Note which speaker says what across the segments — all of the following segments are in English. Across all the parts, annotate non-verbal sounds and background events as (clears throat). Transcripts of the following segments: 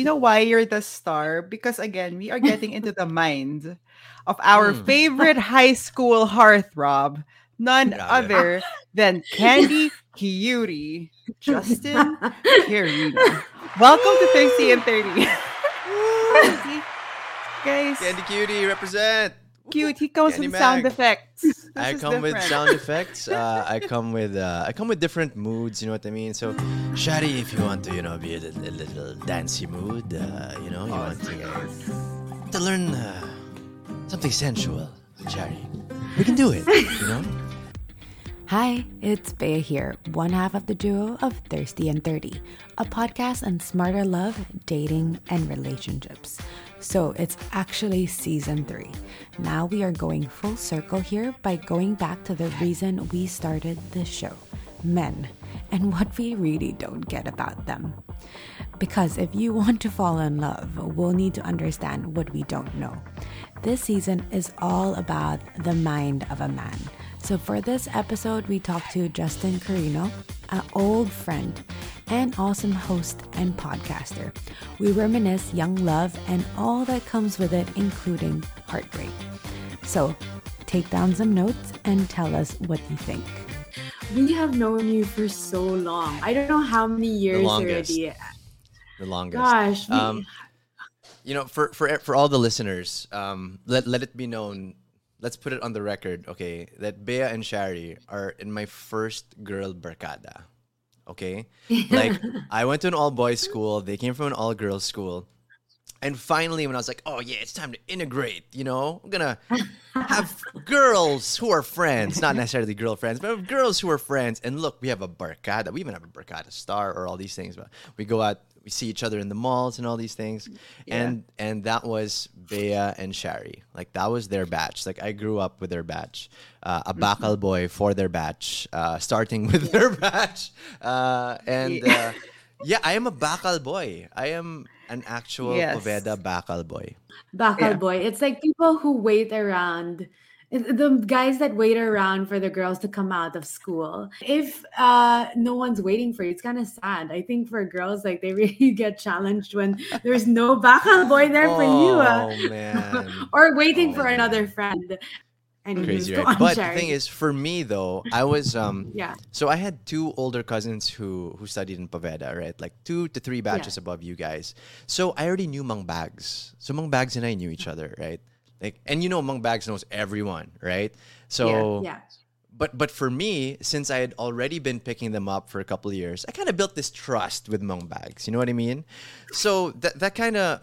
Speaker 1: You know why you're the star? Because again, we are (laughs) getting into the mind of our
Speaker 2: Hmm.
Speaker 1: favorite high school heartthrob, none
Speaker 2: Grabe.
Speaker 1: other than Candy Kiyuri, Justin Quirino. Welcome to Thirsty and 30. (laughs) Guys,
Speaker 2: Candy Cutie, represent.
Speaker 1: Cute. He comes
Speaker 2: Candy
Speaker 1: with sound effects. (laughs) This
Speaker 2: I
Speaker 1: is
Speaker 2: come with sound effects. (laughs) Uh, I come with uh, I come with different moods. You know what I mean? So, Shadi, if you want to, you know, be a little, a little dancey mood, uh, you know, you
Speaker 1: Oh,
Speaker 2: want to, uh, to learn uh, something sensual, Shadi, we can do it. You (laughs) know?
Speaker 3: Hi, it's Bea here, one half of the duo of Thirsty and 30, a podcast on smarter love, dating, and relationships. So it's actually season three. Now we are going full circle here by going back to the reason we started this show men and what we really don't get about them. Because if you want to fall in love, we'll need to understand what we don't know. This season is all about the mind of a man. So for this episode, we talked to Justin Quirino, an old friend and awesome host and podcaster. We reminisce young love and all that comes with it, including heartbreak. So take down some notes and tell us what you think.
Speaker 4: We have known you for so long. I don't know how many years
Speaker 2: longest.
Speaker 4: already.
Speaker 2: The longest.
Speaker 4: Gosh,
Speaker 2: Um, you know, for for for all the listeners, um, let let it be known. Let's put it on the record, okay, that Bea and Shari are in my first girl barkada. Okay, (laughs) like I went to an all boys school. They came from an all girls school. And finally, when I was like, "Oh yeah, it's time to integrate," you know, I'm gonna have (laughs) girls who are friends, not necessarily girlfriends, but girls who are friends. And look, we have a barkada. We even have a barkada star or all these things. But we go out, we see each other in the malls and all these things. And and that was Bea and Shari. Like that was their batch. Like I grew up with their batch. Uh, a bakal boy for their batch, uh, starting with their (laughs) batch. Uh, and uh, yeah, I am a bakal boy. I am an actual
Speaker 1: Yes.
Speaker 2: Poveda bakal boy.
Speaker 4: Bakal
Speaker 1: Yeah.
Speaker 4: boy. It's like people who wait around. The guys that wait around for the girls to come out of school. If uh, no one's waiting for you, it's kind of sad. I think for girls, like they (laughs) really get challenged when there's no bakal boy there for you, uh,
Speaker 2: Oh man. (laughs)
Speaker 4: or waiting
Speaker 2: Oh,
Speaker 4: for
Speaker 2: man.
Speaker 4: another friend. Anyways,
Speaker 2: crazy right but the thing is for me though i was um
Speaker 4: yeah,
Speaker 2: so i had two older cousins who who studied in Poveda right like two to three batches above you guys so i already knew mang bags so mang bags and i knew each other right like and you know mang bags knows everyone right so
Speaker 4: yeah.
Speaker 2: but but for me, since I had already been picking them up for a couple of years, I kind of built this trust with Mang Bags. You know what I mean? So that that kind of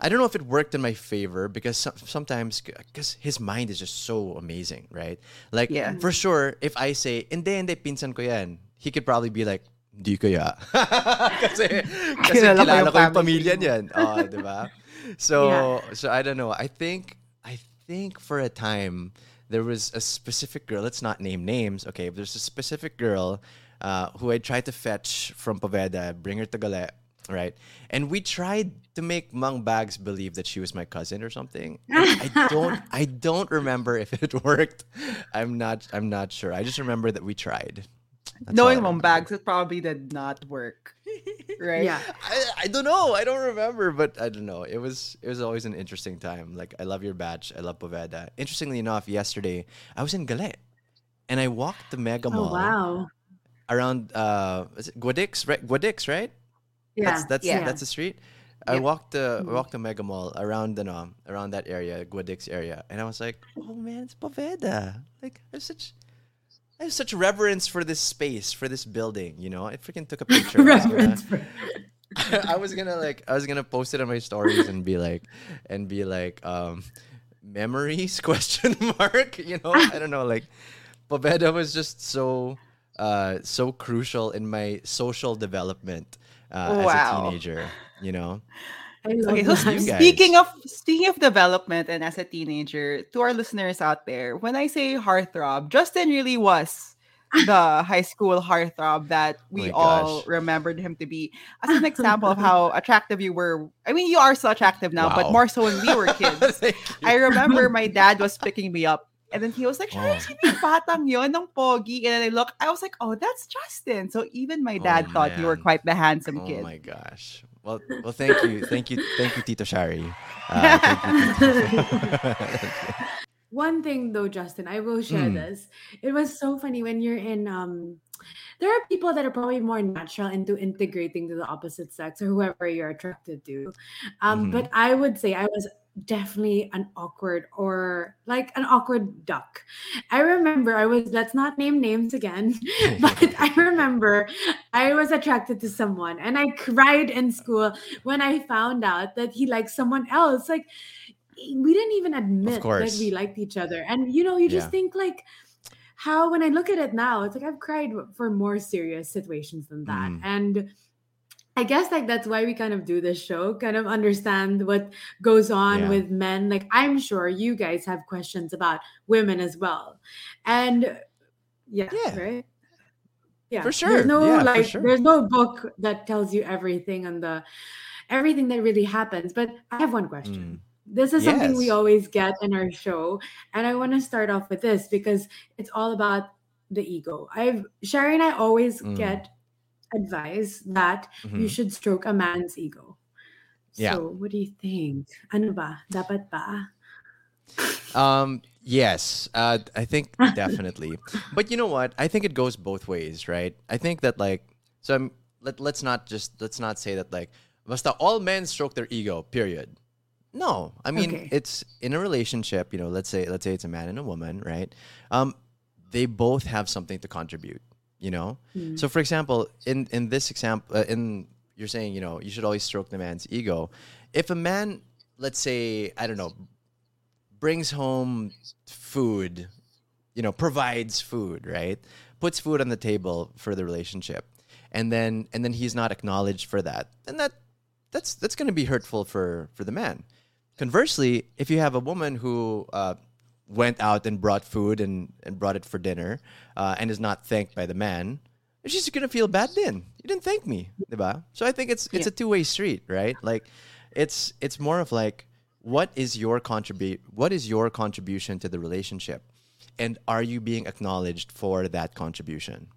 Speaker 2: I don't know if it worked in my favor because some, sometimes because his mind is just so amazing, right? Like
Speaker 1: Yeah.
Speaker 2: for sure, if I say hindi hindi pinsan ko yan, he could probably be like Di kaya. (laughs) kasi kasi
Speaker 1: Kilala ko
Speaker 2: kilala
Speaker 1: yung
Speaker 2: ko yung
Speaker 1: family
Speaker 2: pamilya niyan. Oh, di ba? So, (laughs) so I don't know. I think think for a time there was a specific girl. Let's not name names, okay? But there's a specific girl uh, who I tried to fetch from Poveda, bring her to Galet, right? And we tried to make Mang Bags believe that she was my cousin or something. I (laughs) don't I don't remember if it (laughs) worked. I'm not I'm not sure. I just remember that we tried. That's
Speaker 1: Knowing mom
Speaker 2: remember.
Speaker 1: bags, it probably did not work. Right?
Speaker 4: Yeah.
Speaker 2: I, I don't know. I don't remember, but I don't know. It was it was always an interesting time. Like I love your batch. I love Poveda. Interestingly enough, yesterday I was in Galet, and I walked the Mega
Speaker 4: Oh
Speaker 2: Mall
Speaker 4: wow.
Speaker 2: around uh is it Guadix, right? Guadix, right?
Speaker 4: Yeah.
Speaker 2: That's that's
Speaker 1: Yeah.
Speaker 2: that's the street. I
Speaker 1: Yep.
Speaker 2: walked the I walked the Mega Mall around the um, around that area, Guadix area, and I was like, oh man, it's Poveda. Like have such. I have such reverence for this space, for this building. You know, I freaking took a (laughs) picture. I was gonna-
Speaker 4: Reverence (laughs)
Speaker 2: I was gonna like I was gonna post it on my stories and be like and be like um memories (laughs) question mark you know I don't know like Poveda was just so uh so crucial in my social development uh, as a
Speaker 1: Wow.
Speaker 2: teenager you know
Speaker 4: I love
Speaker 1: Okay,
Speaker 4: that.
Speaker 2: you guys.
Speaker 1: speaking of speaking of development and as a teenager, to our listeners out there, when I say heartthrob, Justin really was the (laughs) high school heartthrob that oh we
Speaker 2: my
Speaker 1: all
Speaker 2: gosh.
Speaker 1: remembered him to be. As an (laughs) example of how attractive you were. I mean, you are so attractive now, but more so when we were (laughs) kids. I remember my dad was picking me up. And then he was like, Shari,
Speaker 2: Oh.
Speaker 1: sino yung batang yun, ng pogi? And then I look, I was like, oh, that's Justin. So even my
Speaker 2: Oh,
Speaker 1: dad thought you were quite the handsome
Speaker 2: oh
Speaker 1: kid.
Speaker 2: Oh my gosh Well, well, thank you, thank you, thank you, Tito Shari. Uh, thank you, Tito. (laughs)
Speaker 4: One thing though, Justin, I will share
Speaker 2: Mm.
Speaker 4: this. It was so funny when you're in um there are people that are probably more natural into integrating to the opposite sex or whoever you're attracted to. Um,
Speaker 2: Mhm.
Speaker 4: but I would say I was definitely an awkward or like an awkward duck. I remember I was let's not name names again, (laughs) but I remember I was attracted to someone and I cried in school when I found out that he liked someone else. Like we didn't even admit that we liked each other. And you know, you just
Speaker 2: Yeah.
Speaker 4: think like how when I look at it now, it's like I've cried for more serious situations than that.
Speaker 2: Mm.
Speaker 4: And I guess like that's why we kind of do this show, kind of understand what goes on
Speaker 2: Yeah.
Speaker 4: with men. Like I'm sure you guys have questions about women as well. And yeah,
Speaker 2: Yeah.
Speaker 4: right? Yeah.
Speaker 2: For sure.
Speaker 4: There's no
Speaker 2: Yeah,
Speaker 4: like
Speaker 2: sure.
Speaker 4: there's no book that tells you everything and the everything that really happens. But I have one question.
Speaker 2: Mm.
Speaker 4: This is something we always get in our show. And I want to start off with this because it's all about the ego. I've Sherry and I always
Speaker 2: Mm.
Speaker 4: get advice that you
Speaker 2: Mhm.
Speaker 4: should stroke a man's ego.
Speaker 2: Yeah.
Speaker 4: So what do you think? Ano ba? Dapat ba?
Speaker 2: Um, yes, uh, I think (laughs) definitely. but you know what? I think it goes both ways, right? I think that like, so I'm, let let's not just let's not say that like, basta all men stroke their ego. Period. No, I mean
Speaker 4: Okay.
Speaker 2: it's in a relationship. You know, let's say let's say it's a man and a woman, right? Um, they both have something to contribute. You know,
Speaker 4: Mm.
Speaker 2: so for example, in in this example, uh, in you're saying you know you should always stroke the man's ego. If a man, let's say I don't know, brings home food, you know, provides food, right? Puts food on the table for the relationship. And then and then he's not acknowledged for that. And that that's that's going to be hurtful for for the man. Conversely, if you have a woman who uh, went out and brought food and, and brought it for dinner uh, and is not thanked by the man, she's going to feel bad then. You didn't thank me, diba? So I think it's it's a two-way street, right? Like it's it's more of like what is your contribute what is your contribution to the relationship and are you being acknowledged for that contribution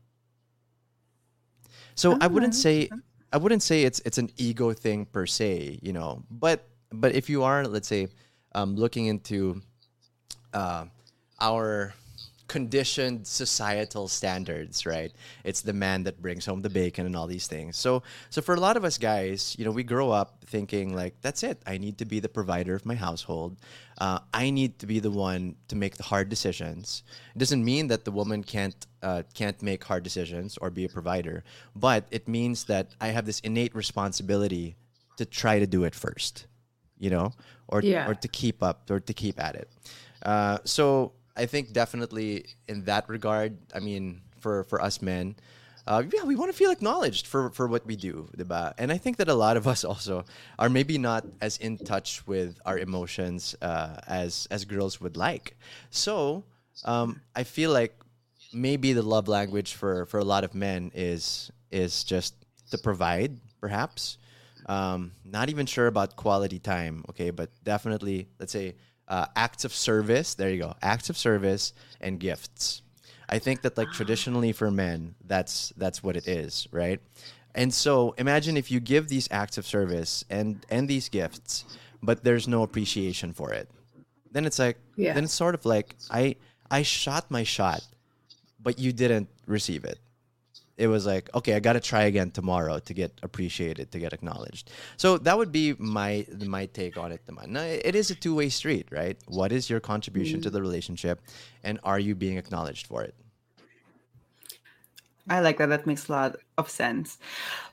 Speaker 2: so i wouldn't say i wouldn't say it's it's an ego thing per se you know but but if you are let's say um, looking into uh, our conditioned societal standards, right? It's the man that brings home the bacon and all these things. So, so for a lot of us guys, you know, we grow up thinking like, that's it. I need to be the provider of my household. Uh, I need to be the one to make the hard decisions. It doesn't mean that the woman can't uh, can't make hard decisions or be a provider, but it means that I have this innate responsibility to try to do it first you know, or
Speaker 4: Yeah.
Speaker 2: or to keep up or to keep at it. Uh, so I think definitely in that regard, I mean, for for us men, uh, yeah, we want to feel acknowledged for for what we do? And I think that a lot of us also are maybe not as in touch with our emotions uh, as as girls would like. So um, I feel like maybe the love language for for a lot of men is is just to provide, perhaps. Um, not even sure about quality time, okay, but definitely, let's say, uh, acts of service. There you go, acts of service and gifts. I think that like traditionally for men, that's that's what it is, right? And so imagine if you give these acts of service and and these gifts, but there's no appreciation for it. Then it's like
Speaker 4: Yeah.
Speaker 2: then it's sort of like I I shot my shot, but you didn't receive it it was like okay i gotta try again tomorrow to get appreciated to get acknowledged so that would be my my take on it. Now, it is a two-way street right what is your contribution to the mm. relationship and are you being acknowledged for it
Speaker 1: I like that. That makes a lot of sense.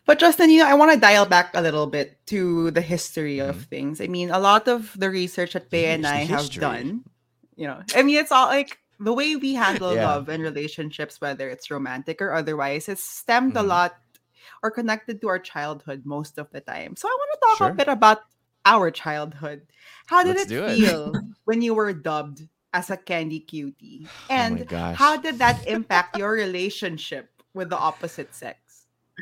Speaker 1: But Justin, you know, I want to dial back a little bit to the history of mm-hmm. things. I mean, a lot of the research that Bea and I have done, you know, I mean, it's all like the way we handle
Speaker 2: Yeah.
Speaker 1: love and relationships, whether it's romantic or otherwise, it's stemmed a
Speaker 2: Mhm.
Speaker 1: lot or connected to our childhood most of the time. So I want to talk
Speaker 2: Sure.
Speaker 1: a bit about our childhood. How did
Speaker 2: Let's
Speaker 1: it
Speaker 2: do it.
Speaker 1: feel (laughs) when you were dubbed as a candy cutie?
Speaker 2: Oh
Speaker 1: And
Speaker 2: gosh.
Speaker 1: how did that impact your relationship with the opposite sex?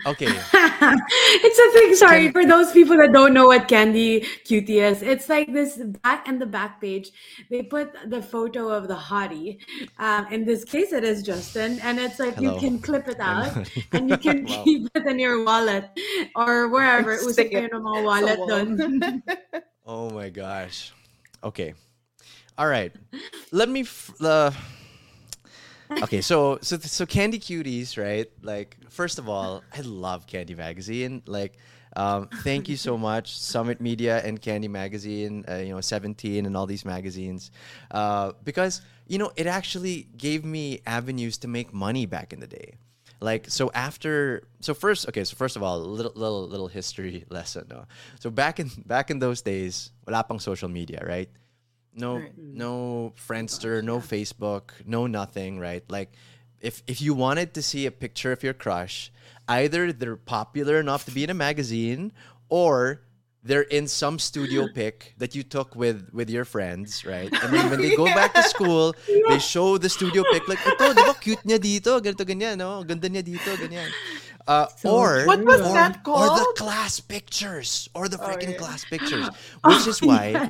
Speaker 2: Okay. (laughs)
Speaker 4: it's a thing. Sorry
Speaker 2: Can-
Speaker 4: for those people that don't know what Candy Cutie is. It's like this back and the back page. They put the photo of the hottie. Um, in this case, it is Justin, and it's like
Speaker 2: Hello.
Speaker 4: you can clip it out (laughs) and you can
Speaker 2: Wow.
Speaker 4: keep it in your wallet or wherever.
Speaker 1: Stick
Speaker 4: Usap
Speaker 1: it
Speaker 4: kayo ng mga wallet
Speaker 1: Sa
Speaker 4: dun. (laughs)
Speaker 2: Oh my gosh. Okay. All right. Let me. F- uh, okay, so so so Candy Cuties, right? Like, first of all, I love Candy Magazine. Like, um, thank you so much, Summit Media and Candy Magazine. Uh, you know, Seventeen and all these magazines, uh, because you know it actually gave me avenues to make money back in the day. Like so after so first okay so first of all little little little history (laughs) lesson no so back in back in those days wala pang social media right no
Speaker 1: Right.
Speaker 2: no Friendster, no Facebook, no nothing, right? Like if if you wanted to see a picture of your crush, either they're popular enough to be in a magazine or they're in some studio (laughs) pic that you took with with your friends, right? And then when they go (laughs) back to school, they show the studio pic like, ito, di ba cute niya dito, ganito, ganyan, no? Ganda niya dito, ganyan. Uh,
Speaker 4: So
Speaker 2: or
Speaker 1: What was
Speaker 2: or,
Speaker 1: that
Speaker 2: or the class pictures or the
Speaker 1: Oh,
Speaker 2: freaking
Speaker 1: yeah.
Speaker 2: class pictures, (laughs) which is
Speaker 4: Oh,
Speaker 2: why
Speaker 4: yeah.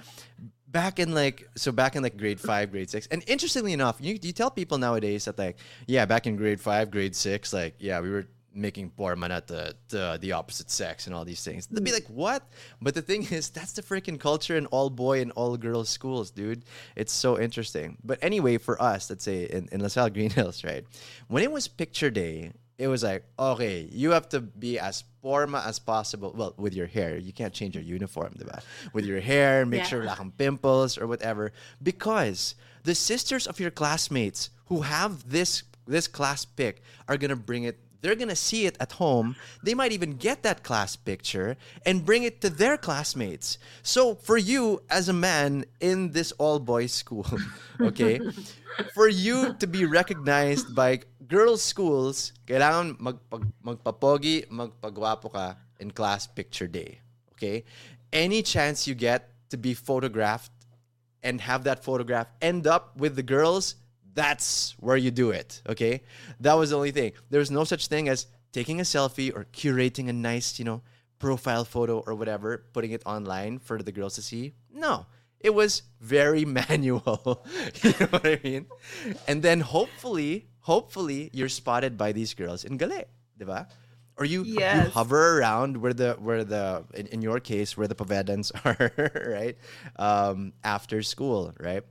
Speaker 2: Back in like so back in like grade five, grade six, and interestingly enough, you you tell people nowadays that like yeah, back in grade five, grade six, like yeah, we were making porn at the, the the opposite sex and all these things. They'd be like, what? But the thing (laughs) is, that's the freaking culture in all boy and all girls schools, dude. It's so interesting. But anyway, for us, let's say in, in LaSalle Green Hills, right? When it was picture day, it was like, okay, you have to be as forma as possible. Well, with your hair, you can't change your uniform, diba? With your hair, make
Speaker 4: Yeah.
Speaker 2: sure kang pimples or whatever. Because the sisters of your classmates who have this this class pic are gonna bring it. They're gonna see it at home. They might even get that class picture and bring it to their classmates. So for you as a man in this all boys school, (laughs) okay, for you to be recognized by girls' schools, kailangan magpag, magpapogi, magpagwapo ka in class picture day. Okay? Any chance you get to be photographed and have that photograph end up with the girls, that's where you do it. Okay? That was the only thing. There's no such thing as taking a selfie or curating a nice, you know, profile photo or whatever, putting it online for the girls to see. No. It was very (laughs) manual. (laughs) you know what I mean? And then hopefully, hopefully you're spotted by these girls in Gale, diba? Or you, you hover around where the where the in, in your case where the Povedans (laughs) are, right? Um, after school, right?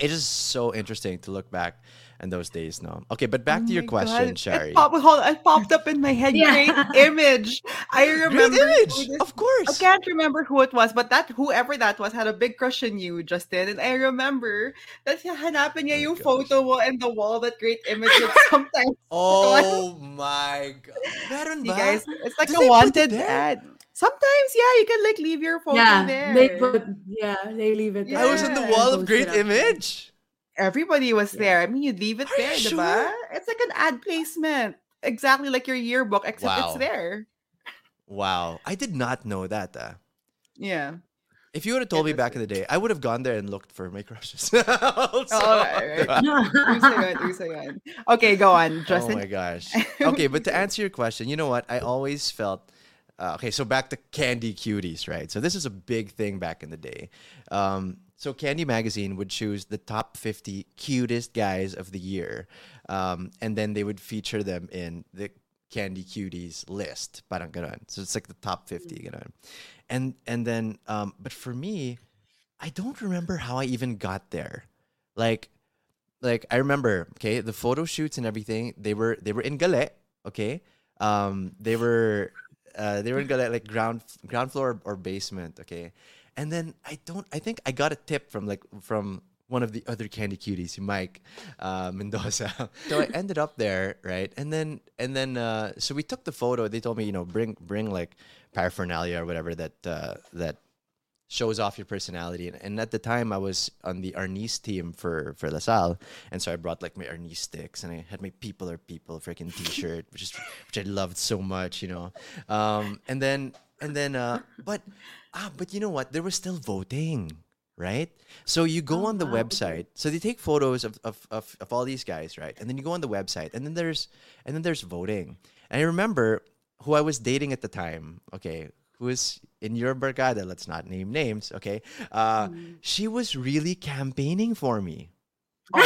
Speaker 2: It is so interesting to look back in those days now. Okay, but back
Speaker 1: Oh
Speaker 2: to your
Speaker 1: my
Speaker 2: question,
Speaker 1: God.
Speaker 2: Shari.
Speaker 1: It, pop, hold, it popped up in my head.
Speaker 4: Yeah.
Speaker 1: Great image. I remember. who
Speaker 2: image,
Speaker 1: this-
Speaker 2: of course.
Speaker 1: I can't remember who it was, but that whoever that was had a big crush on you, Justin. And I remember that hanapin niya
Speaker 2: Oh
Speaker 1: yung
Speaker 2: gosh.
Speaker 1: photo mo and the wall that great image would (laughs) sometimes.
Speaker 2: Oh (laughs) my god. Meron
Speaker 1: You guys, it's like
Speaker 2: Did
Speaker 1: a
Speaker 2: they put
Speaker 1: wanted
Speaker 2: there?
Speaker 1: ad. Sometimes, yeah, you can like leave your photo
Speaker 4: yeah,
Speaker 1: there.
Speaker 4: they put yeah, they leave it. There.
Speaker 2: I was in the wall of great image.
Speaker 1: Everybody was
Speaker 4: Yeah.
Speaker 1: there. I mean, you leave it
Speaker 2: Are
Speaker 1: there,
Speaker 2: you
Speaker 1: diba?
Speaker 2: sure?
Speaker 1: It's like an ad placement. Exactly like your yearbook, except
Speaker 2: Wow.
Speaker 1: it's there.
Speaker 2: Wow. I did not know that. ah.
Speaker 1: Yeah.
Speaker 2: If you would have told me
Speaker 1: was
Speaker 2: back in the day, I would have gone there and looked for my crushes. (laughs) also,
Speaker 1: Oh, right, right.
Speaker 2: diba?
Speaker 1: Uso yun, uso yun. Okay, go on,
Speaker 2: Oh my gosh. (laughs) Okay, but to answer your question, you know what? I always felt uh, okay. So back to Candy Cuties, right? So this is a big thing back in the day. Um, so Candy Magazine would choose the top 50 cutest guys of the year, um, and then they would feature them in the Candy Cuties list. Parang ganon. So it's like the top 50, ganon. And and then, um, but for me, I don't remember how I even got there. Like, like I remember, okay, the photo shoots and everything, they were they were in Galet, okay? Um they were uh they were Galet like ground ground floor or basement, okay? And then I don't I think I got a tip from like from one of the other candy cuties, Mike uh, Mendoza. (laughs) so I (laughs) ended up there, right? And then and then uh so we took the photo. They told me, you know, bring bring like paraphernalia or whatever that uh that shows off your personality. And, and at the time, I was on the Arnis team for for LaSalle, and so I brought like my Arnis sticks, and I had my People Are People freaking T-shirt, which is which I loved so much, you know. Um, and then and then, uh, but ah, but you know what? There was still voting. Right, so you go
Speaker 4: Oh,
Speaker 2: on the
Speaker 4: wow,
Speaker 2: website. So they take photos of, of, of, of all these guys, right? And then you go on the website, and then there's and then there's voting. And I remember who I was dating at the time, okay, who was in your barkada, let's not name names, okay? Uh,
Speaker 4: Mm.
Speaker 2: She was really campaigning for me. (laughs)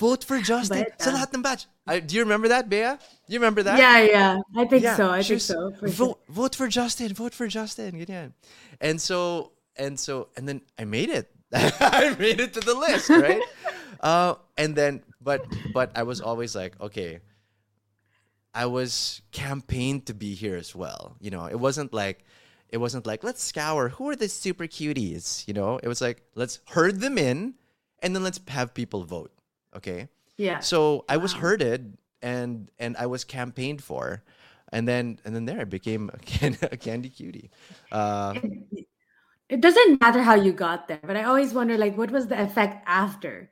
Speaker 2: Vote for Justin. Sa
Speaker 4: ah.
Speaker 2: lahat ng batch. Uh, do you remember that, Bea? You remember that?
Speaker 4: Yeah, yeah. I think
Speaker 2: Yeah,
Speaker 4: so. I think
Speaker 2: was,
Speaker 4: so. For sure.
Speaker 2: vote, vote for Justin. Vote for Justin. Ganyan. And so and so and then I made it. (laughs) I made it to the list, right? (laughs) uh, and then but but I was always like, okay, I was campaigned to be here as well. You know, it wasn't like it wasn't like let's scour who are the super cuties. You know, it was like let's herd them in, and then let's have people vote. Okay.
Speaker 4: Yeah.
Speaker 2: So I was
Speaker 4: Wow.
Speaker 2: herded and and I was campaigned for, and then and then there I became a, can, (laughs) a candy cutie. Uh,
Speaker 4: it doesn't matter how you got there, but I always wonder, like, what was the effect after?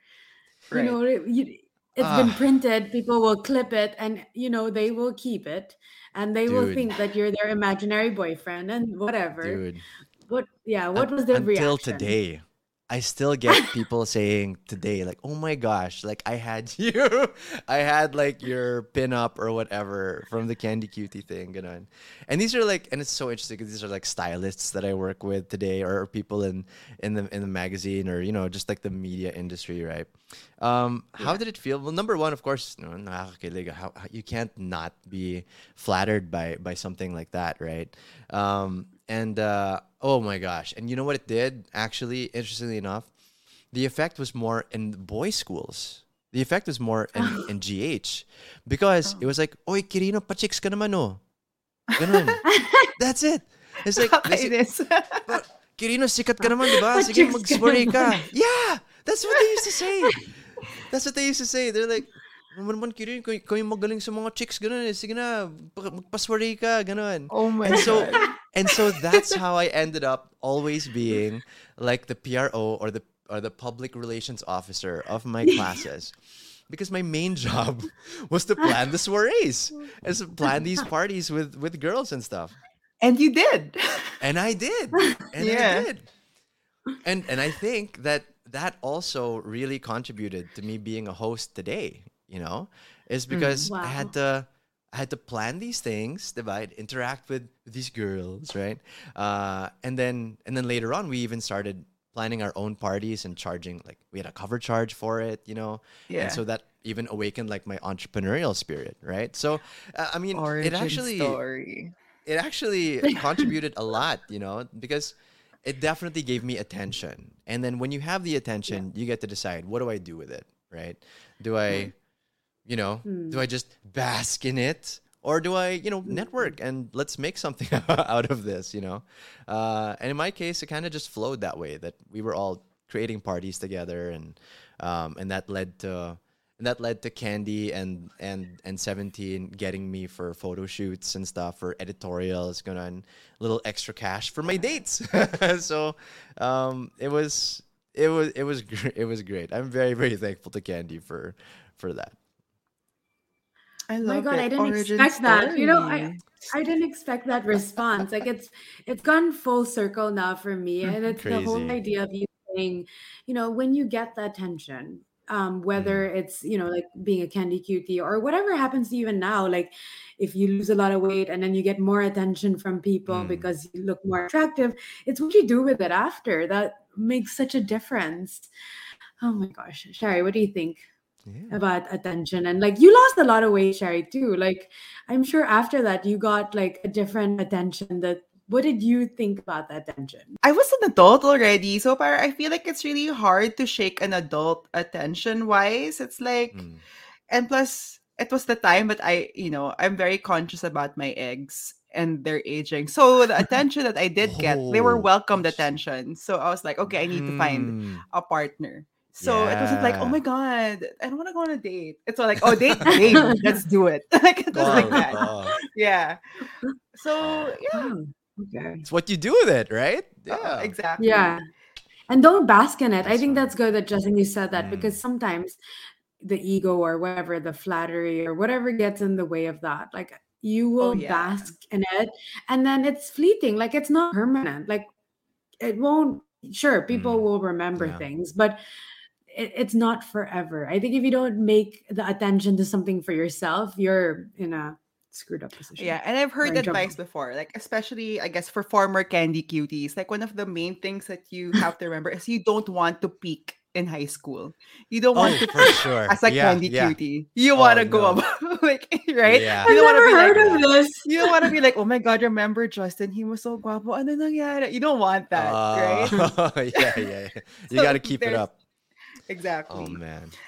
Speaker 1: Right.
Speaker 4: You know, you, it's been
Speaker 2: Ah.
Speaker 4: printed. People will clip it, and you know they will keep it, and they will think that you're their imaginary boyfriend and whatever.
Speaker 2: dude,
Speaker 4: What? Yeah. What was the
Speaker 2: until
Speaker 4: reaction?
Speaker 2: today? I still get (laughs) people saying today, like, "Oh my gosh, like I had (laughs) you, I had like your pin up or whatever from the Candy Cutie thing." Ganun. And these are like, and it's so interesting because these are like stylists that I work with today, or, people in in the in the magazine, or you know, just like the media industry, right? Um, how did it feel? Well, number one, of course, no, how you can't not be flattered by by something like that, right? Um, and uh, oh my gosh! And you know what it did? Actually, interestingly enough, the effect was more in boys' schools. The effect was more in, (laughs) in GH because it was like, "Oy, Quirino, pa-chicks ka naman, oh." Ganun. (laughs) That's it. It's like, (laughs) but, Quirino, sikat ka naman, di ba? Sige, mag-soiree ka. Yeah! That's what they used to say. That's what they used to say. They're like, naman naman, Quirino, kung yung magaling sa mga chicks, ganun eh. Sige na, pa- magpa-soiree ka, ganun.
Speaker 1: oh my
Speaker 2: And so,
Speaker 1: god.
Speaker 2: And so that's how I ended up always being like the PRO or the or the public relations officer of my (laughs) classes. Because my main job (laughs) was to plan the soirees, and to plan these (laughs) parties with with girls and stuff.
Speaker 1: And you did.
Speaker 2: And I did. And
Speaker 1: Yeah.
Speaker 2: I did. And and I think that that also really contributed to me being a host today, you know, is hmm, because I had to I had to plan these things, divide, interact with these girls, right? Uh, and then and then later on we even started planning our own parties and charging like we had a cover charge for it, you know.
Speaker 1: Yeah.
Speaker 2: And so that even awakened like my entrepreneurial spirit, right? So uh, I mean
Speaker 1: Origin
Speaker 2: it actually
Speaker 1: story.
Speaker 2: it actually contributed a lot, you know, because it definitely gave me attention. And then when you have the attention, you get to decide what do I do with it, right? Do I, you know, do I just bask in it? Or do I, you know, network and let's make something (laughs) out of this, you know? Uh, and in my case, it kind of just flowed that way that we were all creating parties together and um, and that led to and that led to Candy and and and Seventeen getting me for photo shoots and stuff for editorials, gonna and little extra cash for my dates. (laughs) so um, it was it was it was gr- it was great. I'm very very thankful to Candy for for that.
Speaker 1: I
Speaker 4: Oh
Speaker 1: love
Speaker 4: my god,
Speaker 1: it.
Speaker 4: I didn't
Speaker 1: Origin
Speaker 4: expect that. You know, I. I didn't expect that response. Like it's it's gone full circle now for me, (laughs) and it's the whole idea of you saying, you know, when you get that attention, um, whether it's you know like being a candy cutie or whatever happens to you even now, like if you lose a lot of weight and then you get more attention from people
Speaker 2: Mm.
Speaker 4: because you look more attractive, it's what you do with it after that makes such a difference. Oh my gosh, Sherry, what do you think?
Speaker 2: Yeah.
Speaker 4: about attention and like you lost a lot of weight sherry too like i'm sure after that you got like a different attention that what did you think about that attention
Speaker 1: I was an adult already, so para I feel like it's really hard to shake an adult attention wise. It's like
Speaker 2: Mm.
Speaker 1: and plus it was the time that I, you know, I'm very conscious about my eggs and their aging. So the (laughs) attention that I did get, they were welcomed attention. So I was like, okay, I need to find
Speaker 2: Mm.
Speaker 1: a partner. So it wasn't like, oh my god, I don't want to go on a date. It's all like, oh, date, date, (laughs) let's do it. (laughs) like it was like
Speaker 2: Oh,
Speaker 1: that.
Speaker 2: oh.
Speaker 1: Yeah. So yeah,
Speaker 4: oh, okay
Speaker 2: It's what you do with it, right?
Speaker 1: uh, exactly.
Speaker 4: yeah and don't bask in it i think
Speaker 2: right.
Speaker 4: that's good that justin you said that
Speaker 2: Mm.
Speaker 4: because sometimes the ego or whatever the flattery or whatever gets in the way of that like you will
Speaker 1: yeah.
Speaker 4: bask in it and then it's fleeting like it's not permanent like it won't sure people
Speaker 2: Mm.
Speaker 4: will remember
Speaker 2: Yeah.
Speaker 4: things but it, it's not forever i think if you don't make the attention to something for yourself you're in a screwed up position.
Speaker 1: Yeah, and I've heard
Speaker 4: Or jump
Speaker 1: advice before, like especially I guess for former candy cuties, like one of the main things that you (laughs) have to remember is you don't want to peak in high school. You don't want
Speaker 2: Oh,
Speaker 1: to
Speaker 2: for
Speaker 1: peak
Speaker 2: sure.
Speaker 1: as a
Speaker 2: Yeah,
Speaker 1: candy
Speaker 2: yeah.
Speaker 1: cutie. You
Speaker 2: Oh,
Speaker 1: want to go
Speaker 2: no.
Speaker 1: above, (laughs) like right?
Speaker 2: Yeah.
Speaker 1: You don't want to
Speaker 4: never
Speaker 1: be
Speaker 4: heard
Speaker 1: like
Speaker 4: of this.
Speaker 1: you don't want to be like, (laughs) oh my god, remember Justin? He was so guapo. Ano nangyari? You don't want that, right?
Speaker 2: Uh, yeah, yeah, yeah. You
Speaker 1: So
Speaker 2: got to keep it up.
Speaker 1: Exactly.
Speaker 2: Oh man. (clears throat)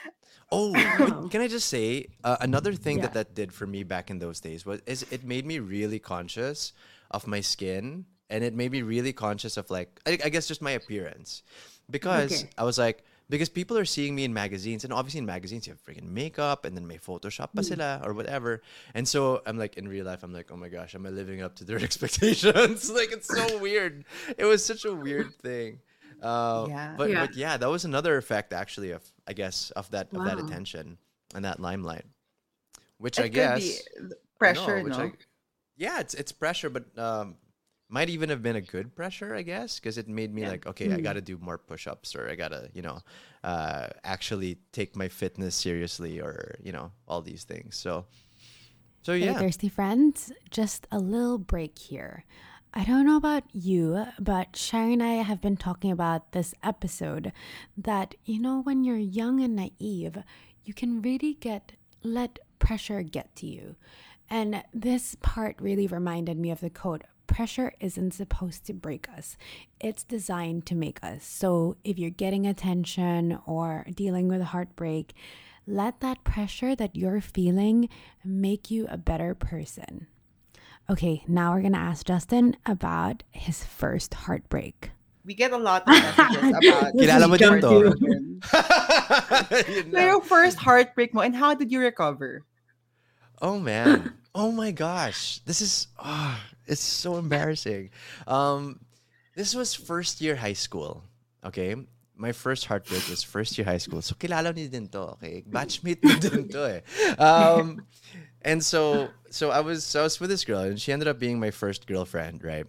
Speaker 2: Oh, wait, can I just say uh, another thing that that did for me back in those days was is it made me really conscious of my skin and it made me really conscious of like I, I guess just my appearance. Because
Speaker 4: Okay.
Speaker 2: I was like because people are seeing me in magazines and obviously in magazines you have freaking makeup and then may Photoshop pa sila or whatever. And so I'm like in real life I'm like oh my gosh am I living up to their (laughs) expectations? (laughs) Like it's so weird. It was such a weird thing uh,
Speaker 1: Yeah.
Speaker 2: but
Speaker 4: Yeah.
Speaker 2: but yeah that was another effect actually of I guess of that of that attention and that limelight which
Speaker 1: It
Speaker 2: I
Speaker 1: could
Speaker 2: guess
Speaker 1: be
Speaker 2: I know,
Speaker 1: pressure, no?
Speaker 2: I- yeah, it's it's pressure, but um, might even have been a good pressure, I guess, because it made me
Speaker 1: Yeah.
Speaker 2: like, okay, I
Speaker 4: Mm.
Speaker 2: got to do more push-ups, or I gotta, you know, uh, actually take my fitness seriously, or you know, all these things. So, so
Speaker 3: Hey,
Speaker 2: yeah,
Speaker 3: thirsty friends, just a little break here. I don't know about you, but Sherry and I have been talking about this episode that, you know, when you're young and naive, you can really get let pressure get to you. And this part really reminded me of the quote pressure isn't supposed to break us, it's designed to make us. So if you're getting attention or dealing with heartbreak, let that pressure that you're feeling make you a better person. Okay, now we're going to ask Justin about his first heartbreak.
Speaker 1: We get a lot of messages (laughs) about
Speaker 4: This
Speaker 2: Kilala
Speaker 4: is
Speaker 2: mo din to. (laughs)
Speaker 1: So your first heartbreak mo, and how did you recover?
Speaker 2: Oh man. Oh my gosh. This is ah, it's so embarrassing. Um this was first year high school. Okay? My first heartbreak was first year high school. So kilala niyo din to, okay? Batchmate mo din to eh. Um and so so I was I was with this girl and she ended up being my first girlfriend, right?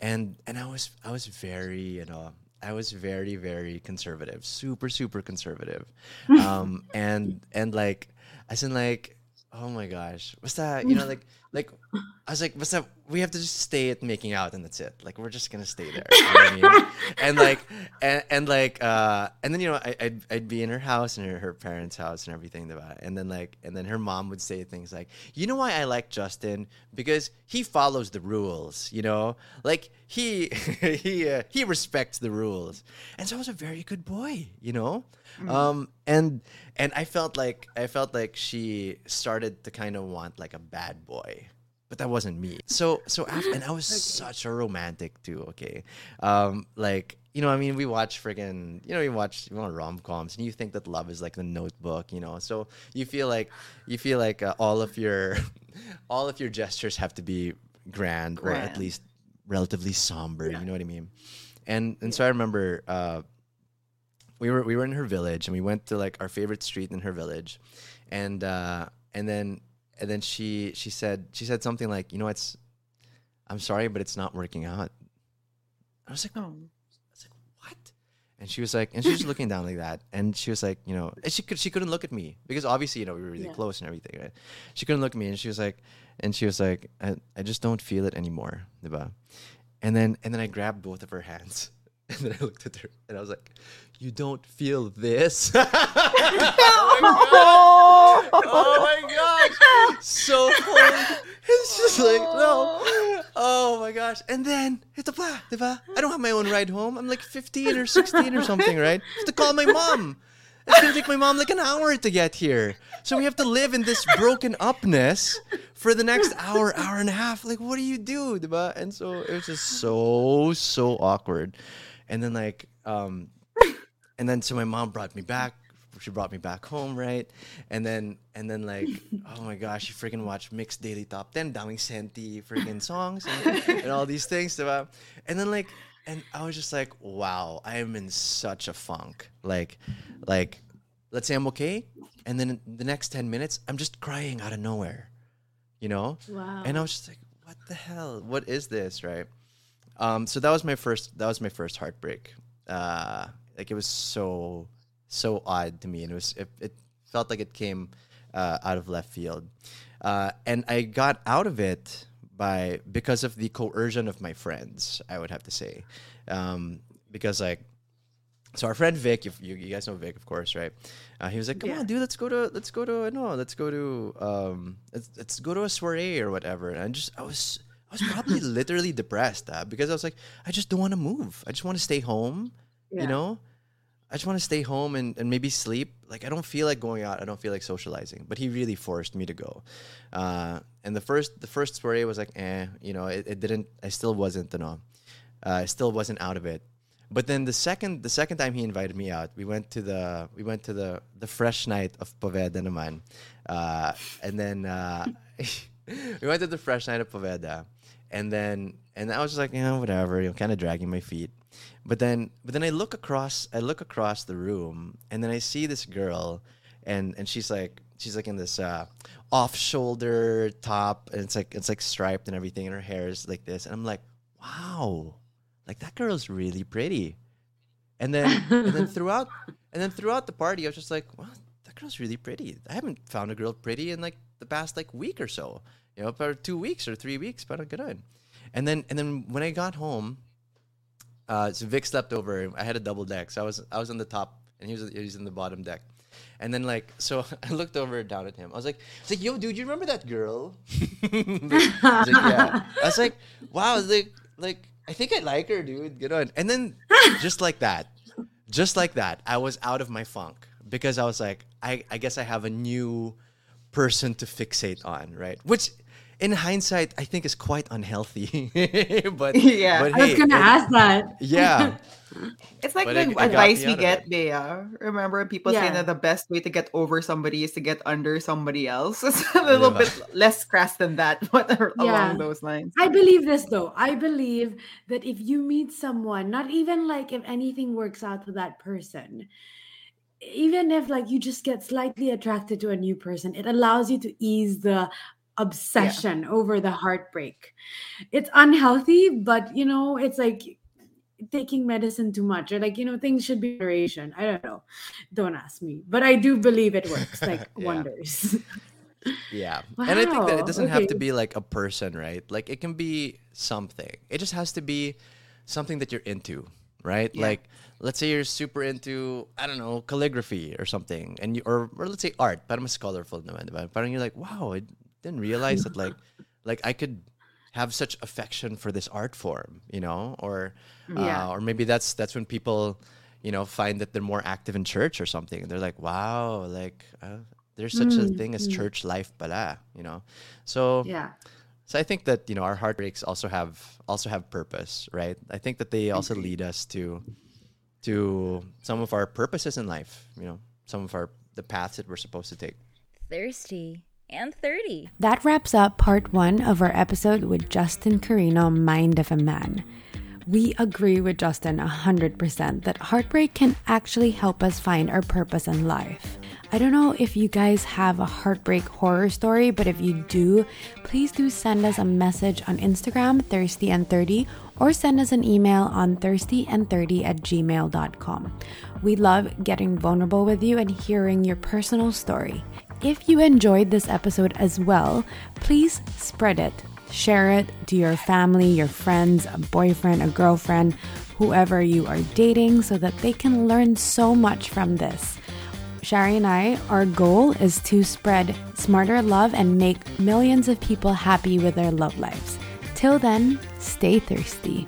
Speaker 2: And and I was I was very, you know, I was very very conservative, super super conservative. (laughs) Um and and like as in like oh my gosh. What's that? You know like like I was like, what's up? We have to just stay at making out and that's it. Like we're just gonna stay there. You know I mean? (laughs) And like and, and like uh and then you know I, I'd, I'd be in her house and her, her parents' house and everything about and then like and then her mom would say things like, you know why I like Justin because he follows the rules. You know, like he (laughs) he uh, he respects the rules, and so I was a very good boy. You know, um and and I felt like I felt like she started to kind of want like a bad boy but that wasn't me. So so after, and I was (laughs) such a romantic too. Okay, um, like you know, I mean, we watch friggin', you know, we watch you know, rom coms, and you think that love is like the Notebook, you know. So you feel like you feel like uh, all of your (laughs) all of your gestures have to be grand, or at least relatively somber. You know what I mean? And and so I remember. Uh, we were we were in her village and we went to like our favorite street in her village and uh and then and then she she said she said something like you know it's i'm sorry but it's not working out i was like
Speaker 1: Oh.
Speaker 2: I was like, what? And she was like, and she was looking down like that, and she was like, you know, and she could she couldn't look at me because obviously you know we were really
Speaker 4: Yeah.
Speaker 2: close and everything, right? She couldn't look at me, and she was like, and she was like, I, I just don't feel it anymore, diba? And then and then I grabbed both of her hands, (laughs) and then I looked at her, and I was like, you don't feel this? oh my god! Oh my gosh! So. It's just like no. Oh my gosh! And then pa, diba? I don't have my own ride home. I'm like 15 or 16 or something, right? I have to call my mom. It's gonna take my mom like an hour to get here. So we have to live in this broken upness for the next hour, hour and a half. Like, what do you do? And so it was just so, so awkward. And then like, um, (laughs) and then so my mom brought me back. She brought me back home, right? And then and then like, (laughs) oh my gosh, she freaking watched Myx Daily Top 10, daming senti freaking (laughs) songs and, and all these things. diba? And then like, and I was just like, wow, I am in such a funk. Like, like, let's say I'm okay, and then the next 10 minutes, I'm just crying out of nowhere, you know?
Speaker 4: Wow.
Speaker 2: And I was just like, what the hell? What is this, right? Um, so that was my first. That was my first heartbreak. Uh, like it was so so odd to me, and it was it, it felt like it came uh, out of left field, uh, and I got out of it by because of the coercion of my friends. I would have to say, um, because like so our friend Vic, if you, you guys know Vic, of course, right? Uh, he was like, "Come
Speaker 4: Yeah.
Speaker 2: on, dude, let's go to let's go to no, let's go to um, let's, let's go to a soiree or whatever." And I just I was I was probably (laughs) literally depressed uh, because I was like, I just don't want to move. I just want to stay home.
Speaker 4: Yeah.
Speaker 2: You know, I just want to stay home and, and maybe sleep. Like I don't feel like going out. I don't feel like socializing. But he really forced me to go. Uh, and the first the first soiree was like, eh, you know, it, it didn't. I still wasn't, you know, uh, I still wasn't out of it. But then the second the second time he invited me out, we went to the we went to the the fresh night of Poveda naman, uh, and then uh, (laughs) (laughs) we went to the fresh night of Poveda, and then and I was just like you know whatever, you know, kind of dragging my feet. But then but then I look across I look across the room, and then I see this girl, and and she's like she's like in this uh, off shoulder top, and it's like it's like striped and everything, and her hair is like this, and I'm like wow like that girl's really pretty. And then and then (laughs) throughout and then throughout the party I was just like, wow, that girl's really pretty. I haven't found a girl pretty in like the past like week or so. You know, about two weeks or three weeks, but good. On. And then and then when I got home, uh so Vic slept over. I had a double deck. So I was I was on the top and he was he was in the bottom deck. And then like (laughs) so I looked over down at him. I was like, I was like, yo, dude, you remember that girl? (laughs) I was like, yeah. I was like, wow, like like I think I like her, dude. Get on. And then (laughs) just like that, just like that, I was out of my funk because I was like, I, I guess I have a new person to fixate on, right? Which in hindsight, I think is quite unhealthy. (laughs) but
Speaker 1: Yeah.
Speaker 2: but
Speaker 4: I was
Speaker 2: hey,
Speaker 4: gonna
Speaker 2: it-
Speaker 4: ask that.
Speaker 2: Yeah. (laughs)
Speaker 1: It's like
Speaker 2: But
Speaker 1: the
Speaker 2: I- I
Speaker 1: advice
Speaker 2: me
Speaker 1: we get,
Speaker 2: it.
Speaker 1: Bea. Remember, people say that the best way to get over somebody is to get under somebody else. (laughs) It's a little
Speaker 2: Yeah.
Speaker 1: bit less crass than that, but
Speaker 4: Yeah.
Speaker 1: along those lines.
Speaker 4: I believe this though. I believe that if you meet someone, not even like if anything works out with that person, even if like you just get slightly attracted to a new person, it allows you to ease the obsession over the heartbreak. It's unhealthy, but you know, it's like taking medicine too much or like you know things should be moderation i don't know don't ask me but i do believe it works (laughs) like
Speaker 2: Yeah.
Speaker 4: wonders
Speaker 2: Yeah. (laughs) And I think that it doesn't have to be like a person, right? Like it can be something. It just has to be something that you're into, right?
Speaker 1: Yeah.
Speaker 2: Like let's say you're super into, I don't know, calligraphy or something. And you or, or let's say art, But I'm mas colorful naman, diba? Parang you're like, wow, I didn't realize that like (laughs) like I could have such affection for this art form, you know? Or
Speaker 4: Yeah.
Speaker 2: uh, or maybe that's that's when people you know find that they're more active in church or something and they're like wow like uh, there's such a
Speaker 4: Mm,
Speaker 2: thing as church life pala you know so
Speaker 4: yeah
Speaker 2: so i think that you know our heartbreaks also have also have purpose right i think that they also
Speaker 4: Mm-hmm.
Speaker 2: lead us to to some of our purposes in life you know some of our the paths that we're supposed to take
Speaker 5: thirsty and 30.
Speaker 3: That wraps up part one of our episode with Justin Quirino, Mind of a Man. We agree with Justin 100% that heartbreak can actually help us find our purpose in life. I don't know if you guys have a heartbreak horror story, but if you do, please do send us a message on Instagram, thirsty and 30, or send us an email on thirstyand30 at gmail.com. We love getting vulnerable with you and hearing your personal story. If you enjoyed this episode as well, please spread it. Share it to your family, your friends, a boyfriend, a girlfriend, whoever you are dating, so that they can learn so much from this. Shari and I, our goal is to spread smarter love and make millions of people happy with their love lives. Till then, stay thirsty.